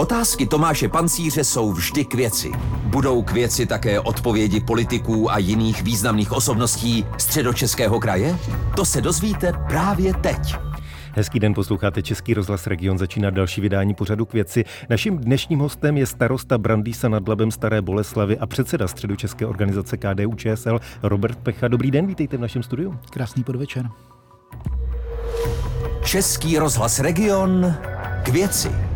Otázky Tomáše Pancíře jsou vždy k věci. Budou k věci také odpovědi politiků a jiných významných osobností středočeského kraje? To se dozvíte právě teď. Hezký den, posloucháte Český rozhlas Region, začíná další vydání pořadu k věci. Naším dnešním hostem je starosta Brandýsa nad Labem Staré Boleslavy a předseda středočeské organizace KDU ČSL Robert Pecha. Dobrý den, vítejte v našem studiu. Krásný podvečer. Český rozhlas Region k věci.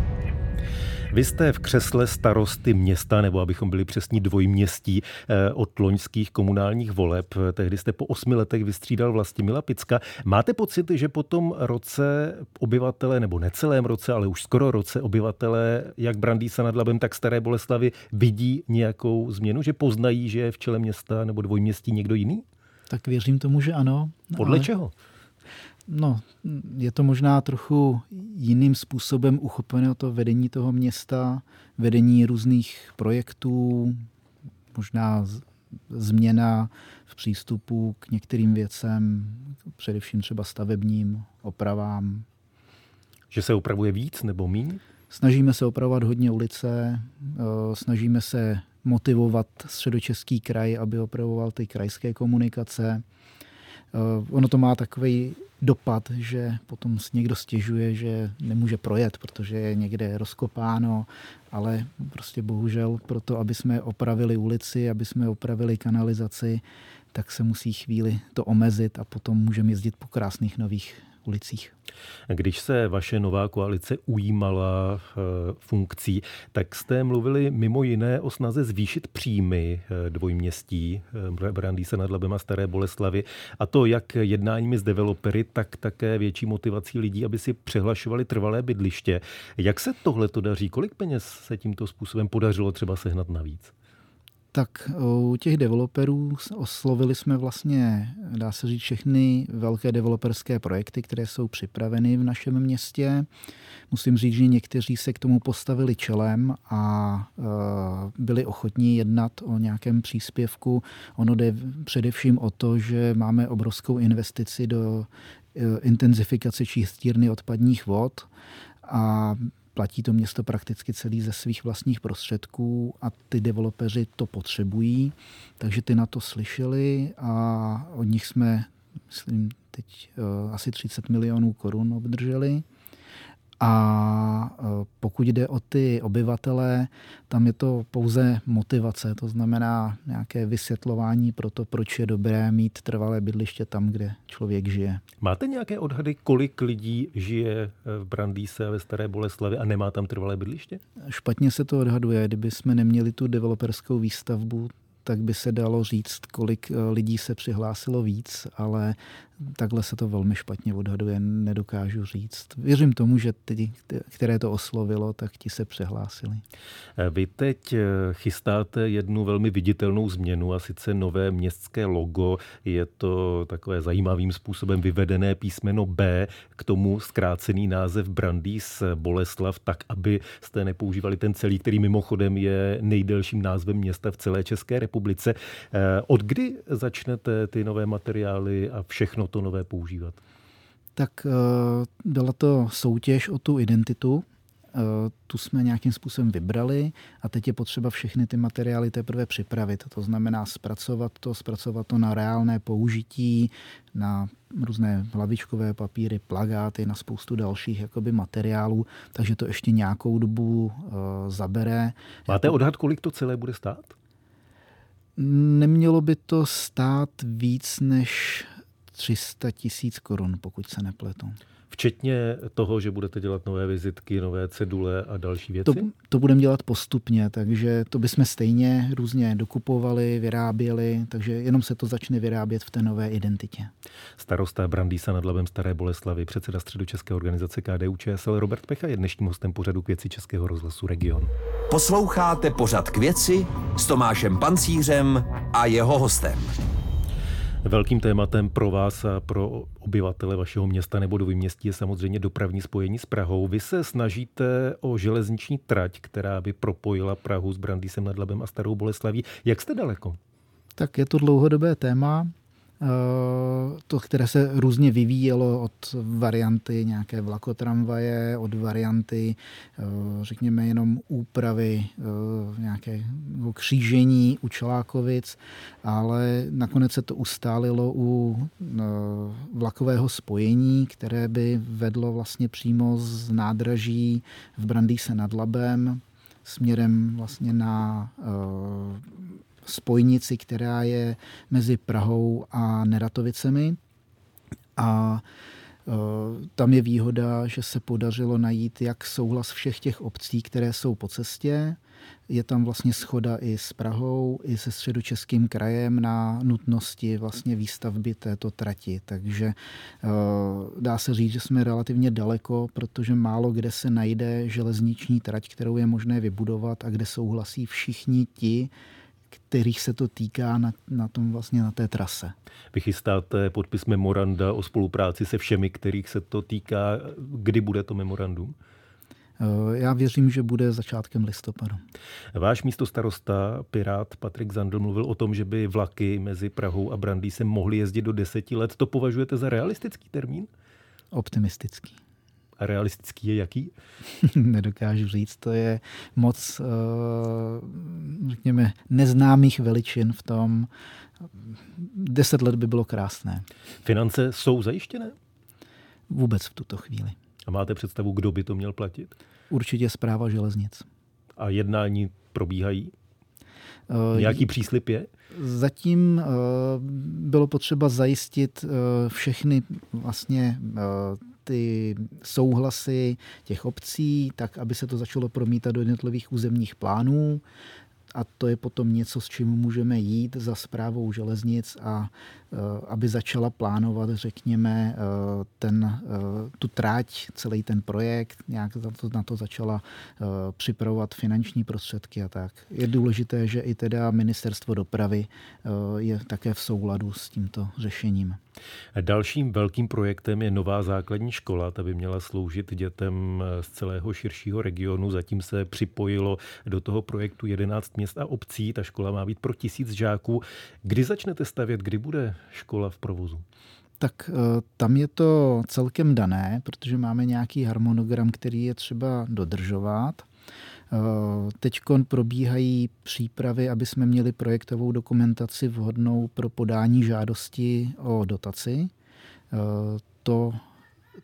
Vy jste v křesle starosty města, nebo abychom byli přesní dvojměstí eh, od loňských komunálních voleb. Tehdy jste po osmi letech vystřídal Vlastimila Picka. Máte pocit, že po tom roce obyvatele, nebo necelém roce, ale už skoro roce obyvatele, jak Brandýsa nad Labem, tak Staré Boleslavy, vidí nějakou změnu, že poznají, že je v čele města nebo dvojměstí někdo jiný? Tak věřím tomu, že ano. Podle ale... čeho? No, je to možná trochu jiným způsobem uchopeno to vedení toho města, vedení různých projektů, možná změna v přístupu k některým věcem, především třeba stavebním opravám. Že se opravuje víc nebo míň? Snažíme se opravovat hodně ulice, eh, snažíme se motivovat středočeský kraj, aby opravoval ty krajské komunikace. Eh, ono to má takový dopad, že potom někdo stěžuje, že nemůže projet, protože je někde rozkopáno, ale prostě bohužel pro to, aby jsme opravili ulici, aby jsme opravili kanalizaci, tak se musí chvíli to omezit a potom můžeme jezdit po krásných nových ulicích. Když se vaše nová koalice ujímala eh, funkcí, tak jste mluvili mimo jiné o snaze zvýšit příjmy eh, dvojměstí eh, se nad Labem a Staré Boleslavy a to jak jednáními s developery, tak také větší motivací lidí, aby si přehlašovali trvalé bydliště. Jak se tohle to daří? Kolik peněz se tímto způsobem podařilo třeba sehnat navíc? Tak u těch developerů oslovili jsme vlastně, dá se říct, všechny velké developerské projekty, které jsou připraveny v našem městě. Musím říct, že někteří se k tomu postavili čelem a e, byli ochotní jednat o nějakém příspěvku. Ono jde především o to, že máme obrovskou investici do e, intenzifikace čistírny odpadních vod a platí to město prakticky celý ze svých vlastních prostředků a ty developeři to potřebují, takže ty na to slyšeli a od nich jsme, myslím, teď uh, asi 30 milionů korun obdrželi. A e, pokud jde o ty obyvatele, tam je to pouze motivace, to znamená nějaké vysvětlování pro to, proč je dobré mít trvalé bydliště tam, kde člověk žije. Máte nějaké odhady, kolik lidí žije e, v Brandýse a ve Staré Boleslavi a nemá tam trvalé bydliště? Špatně se to odhaduje. Kdyby jsme neměli tu developerskou výstavbu, tak by se dalo říct, kolik e, lidí se přihlásilo víc, ale takhle se to velmi špatně odhaduje, nedokážu říct. Věřím tomu, že ty, které to oslovilo, tak ti se přihlásili. Vy teď eh, chystáte jednu velmi viditelnou změnu a sice nové městské logo. Je to takové zajímavým způsobem vyvedené písmeno B, k tomu zkrácený název Brandýs Boleslav, tak aby jste nepoužívali ten celý, který mimochodem je nejdelším názvem města v celé České republice. Eh, od kdy začnete ty nové materiály a všechno to nové používat? Tak eh, byla to soutěž o tu identitu, eh, tu jsme nějakým způsobem vybrali a teď je potřeba všechny ty materiály teprve připravit. To znamená zpracovat to, zpracovat to na reálné použití, na různé hlavičkové papíry, plagáty, na spoustu dalších jakoby materiálů, takže to ještě nějakou dobu uh, zabere. Máte odhad, kolik to celé bude stát? Nemělo by to stát víc než 300 tisíc korun, pokud se nepletu. Včetně toho, že budete dělat nové vizitky, nové cedule a další věci? To, to budeme dělat postupně, takže to bychom stejně různě dokupovali, vyráběli, takže jenom se to začne vyrábět v té nové identitě. Starosta Brandýsa nad Labem Staré Boleslavy, předseda středočeské organizace KDU ČSL Robert Pecha je dnešním hostem pořadu k věci Českého rozhlasu Region. Posloucháte pořad k věci s Tomášem Pancířem a jeho hostem. Velkým tématem pro vás a pro obyvatele vašeho města nebo do městí je samozřejmě dopravní spojení s Prahou. Vy se snažíte o železniční trať, která by propojila Prahu s Brandýsem nad Labem a Starou Boleslaví. Jak jste daleko? Tak je to dlouhodobé téma. To, které se různě vyvíjelo od varianty nějaké vlakotramvaje, od varianty, řekněme, jenom úpravy nějaké křížení u Čelákovic, ale nakonec se to ustálilo u vlakového spojení, které by vedlo vlastně přímo z nádraží v Brandýse nad Labem směrem vlastně na spojnici, která je mezi Prahou a Neratovicemi. A e, tam je výhoda, že se podařilo najít jak souhlas všech těch obcí, které jsou po cestě. Je tam vlastně schoda i s Prahou, i se středočeským krajem na nutnosti vlastně výstavby této trati. Takže e, dá se říct, že jsme relativně daleko, protože málo kde se najde železniční trať, kterou je možné vybudovat a kde souhlasí všichni ti, kterých se to týká na, na tom vlastně na té trase. Vy chystáte podpis memoranda o spolupráci se všemi, kterých se to týká. Kdy bude to memorandum? Eh, já věřím, že bude začátkem listopadu. Váš místo starosta, Pirát Patrik Zandl, mluvil o tom, že by vlaky mezi Prahou a Brandý se mohly jezdit do deseti let. To považujete za realistický termín? Optimistický. Realistický je jaký? Nedokážu říct, to je moc, eh, řekněme, neznámých veličin v tom. Deset let by bylo krásné. Finance jsou zajištěné? Vůbec v tuto chvíli. A máte představu, kdo by to měl platit? Určitě zpráva železnic. A jednání probíhají? Uh, Nějaký příslip je? Zatím uh, bylo potřeba zajistit všechny vlastně ty souhlasy těch obcí, tak aby se to začalo promítat do jednotlivých územních plánů. A to je potom něco, s čím můžeme jít za zprávou železnic a aby začala plánovat, řekněme, eh, ten, eh, tu tráť, celý ten projekt, nějak na to, na to začala připravovat finanční prostředky a tak. Je důležité, že i teda ministerstvo dopravy je také v souladu s tímto řešením. Dalším velkým projektem je nová základní škola. Ta by měla sloužit dětem z celého širšího regionu. Zatím se připojilo do toho projektu 11 měst a obcí. Ta škola má být pro tisíc žáků. Kdy začnete stavět? Kdy bude škola v provozu? Tak eh, tam je to celkem dané, protože máme nějaký harmonogram, který je třeba dodržovat. Eh, Teď probíhají přípravy, aby jsme měli projektovou dokumentaci vhodnou pro podání žádosti o dotaci. Eh, to,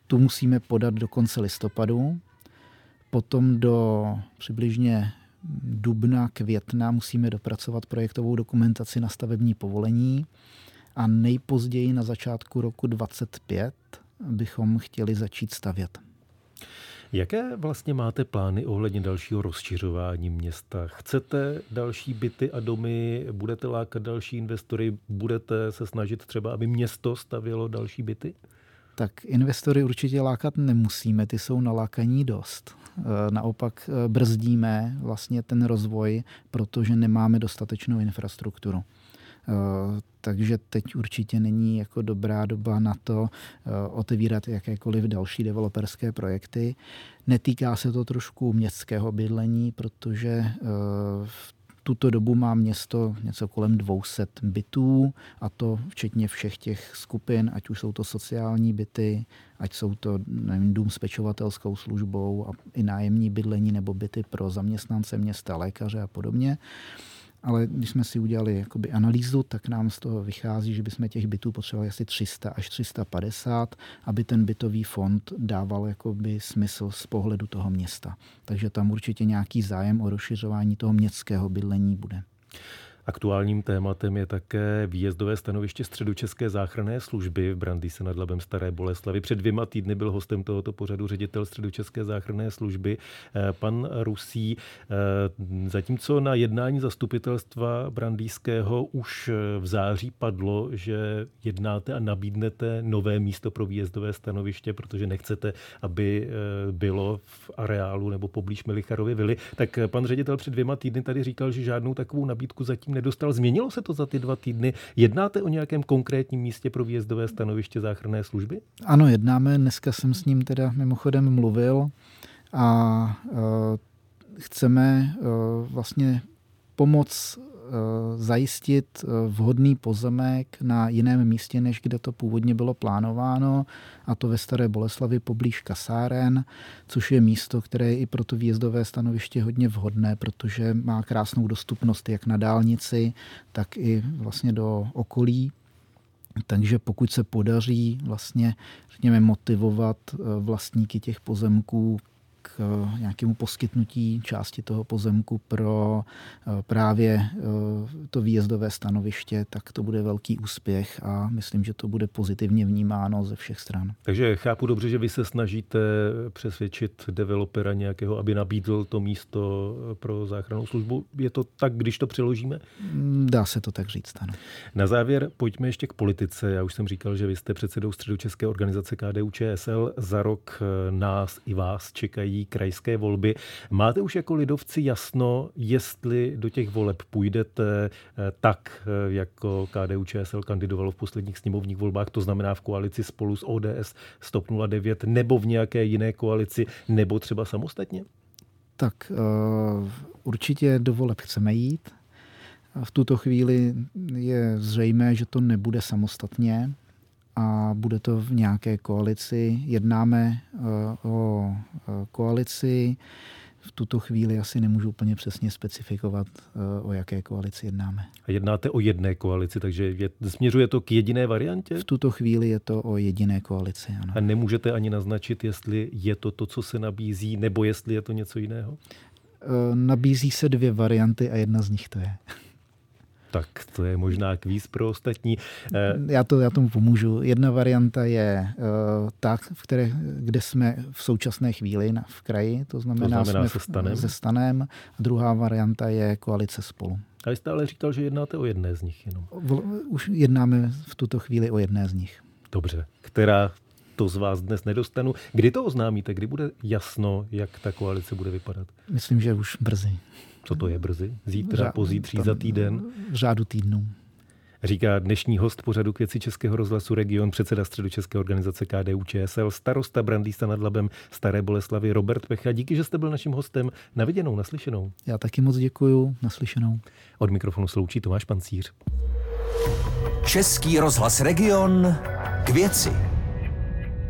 tu musíme podat do konce listopadu. Potom do přibližně dubna, května musíme dopracovat projektovou dokumentaci na stavební povolení a nejpozději na začátku roku 2025 bychom chtěli začít stavět. Jaké vlastně máte plány ohledně dalšího rozšiřování města? Chcete další byty a domy? Budete lákat další investory? Budete se snažit třeba, aby město stavělo další byty? Tak investory určitě lákat nemusíme, ty jsou nalákaní dost. E, naopak e, brzdíme vlastně ten rozvoj, protože nemáme dostatečnou infrastrukturu. Eh, takže teď určitě není jako dobrá doba na to eh, otevírat jakékoliv další developerské projekty. Netýká se to trošku městského bydlení, protože eh, v tuto dobu má město něco kolem 200 bytů a to včetně všech těch skupin, ať už jsou to sociální byty, ať jsou to nevím, dům s pečovatelskou službou a i nájemní bydlení nebo byty pro zaměstnance města, lékaře a podobně. Ale když jsme si udělali jakoby analýzu, tak nám z toho vychází, že bychom těch bytů potřebovali asi 300 až 350, aby ten bytový fond dával jakoby smysl z pohledu toho města. Takže tam určitě nějaký zájem o rozšiřování toho městského bydlení bude. Aktuálním tématem je také výjezdové stanoviště středočeské záchranné služby v Brandýse nad Labem Staré Boleslavy. Před dvěma týdny byl hostem tohoto pořadu ředitel středočeské záchranné služby eh, pan Rusí. Eh, zatímco na jednání zastupitelstva Brandýského už eh, v září padlo, že jednáte a nabídnete nové místo pro výjezdové stanoviště, protože nechcete, aby bylo v areálu nebo poblíž Melicharovy vily, tak pan ředitel před dvěma týdny tady říkal, že žádnou takovou nabídku zatím nedostal. Změnilo se to za ty dva týdny? Jednáte o nějakém konkrétním místě pro výjezdové stanoviště záchranné služby? Ano, jednáme. Dneska jsem s ním teda mimochodem mluvil a uh, chceme uh, vlastně pomoc zajistit vhodný pozemek na jiném místě, než kde to původně bylo plánováno, a to ve Staré Boleslavi poblíž Kasáren, což je místo, které je i pro to výjezdové stanoviště hodně vhodné, protože má krásnou dostupnost jak na dálnici, tak i vlastně do okolí. Takže pokud se podaří vlastně, řekněme, motivovat eh, vlastníky těch pozemků k eh, nějakému poskytnutí části toho pozemku pro eh, právě eh, to výjezdové stanoviště, tak to bude velký úspěch a myslím, že to bude pozitivně vnímáno ze všech stran. Takže chápu dobře, že vy se snažíte přesvědčit developera nějakého, aby nabídl to místo pro záchrannou službu. Je to tak, když to přeložíme? Mm, dá se to tak říct, ano. Na závěr pojďme ještě k politice. Já už jsem říkal, že vy jste předsedou středočeské organizace KDU ČSL. Za rok nás i vás čekají krajské volby. Máte už jako lidovci jasno, jestli do těch voleb půjdete eh, tak, eh, jako KDU ČSL kandidovalo v posledních sněmovních volbách, to znamená v koalici spolu s ODS Stop 09, nebo v nějaké jiné koalici, nebo třeba samostatně? Tak uh, určitě do voleb chceme jít. V tuto chvíli je zřejmé, že to nebude samostatně a bude to v nějaké koalici. Jednáme eh, o eh, koalici. V tuto chvíli asi nemůžu úplně přesně specifikovat, eh, o jaké koalici jednáme. A jednáte o jedné koalici, takže je, směřuje to k jediné variantě? V tuto chvíli je to o jediné koalici, ano. A nemůžete ani naznačit, jestli je to to, co se nabízí, nebo jestli je to něco jiného? Nabízí se dvě varianty a jedna z nich to je. Tak to je možná kvíz pro ostatní. Eh, já, to, já tomu pomůžu. Jedna varianta je uh, tak, v které, kde jsme v současné chvíli na, v kraji, to znamená, to znamená jsme se stanem. se stanem. A druhá varianta je koalice spolu. A jste ale říkal, že jednáte o jedné z nich jenom. Už jednáme v tuto chvíli o jedné z nich. Dobře. Která to z vás dnes nedostanu. Kdy to oznámíte? Kdy bude jasno, jak ta koalice bude vypadat? Myslím, že už brzy. Co to je brzy? Zítra, Řá, pozítří, za týden? V řádu týdnů. Říká dnešní host pořadu k věci Českého rozhlasu Region, předseda středočeské organizace KDU ČSL, starosta Brandýsa nad Labem Staré Boleslavy Robert Pecha. Díky, že jste byl naším hostem. Na viděnou, naslyšenou. Já taky moc děkuju, naslyšenou. Od mikrofonu sloučí Tomáš Pancíř. Český rozhlas Region k věci.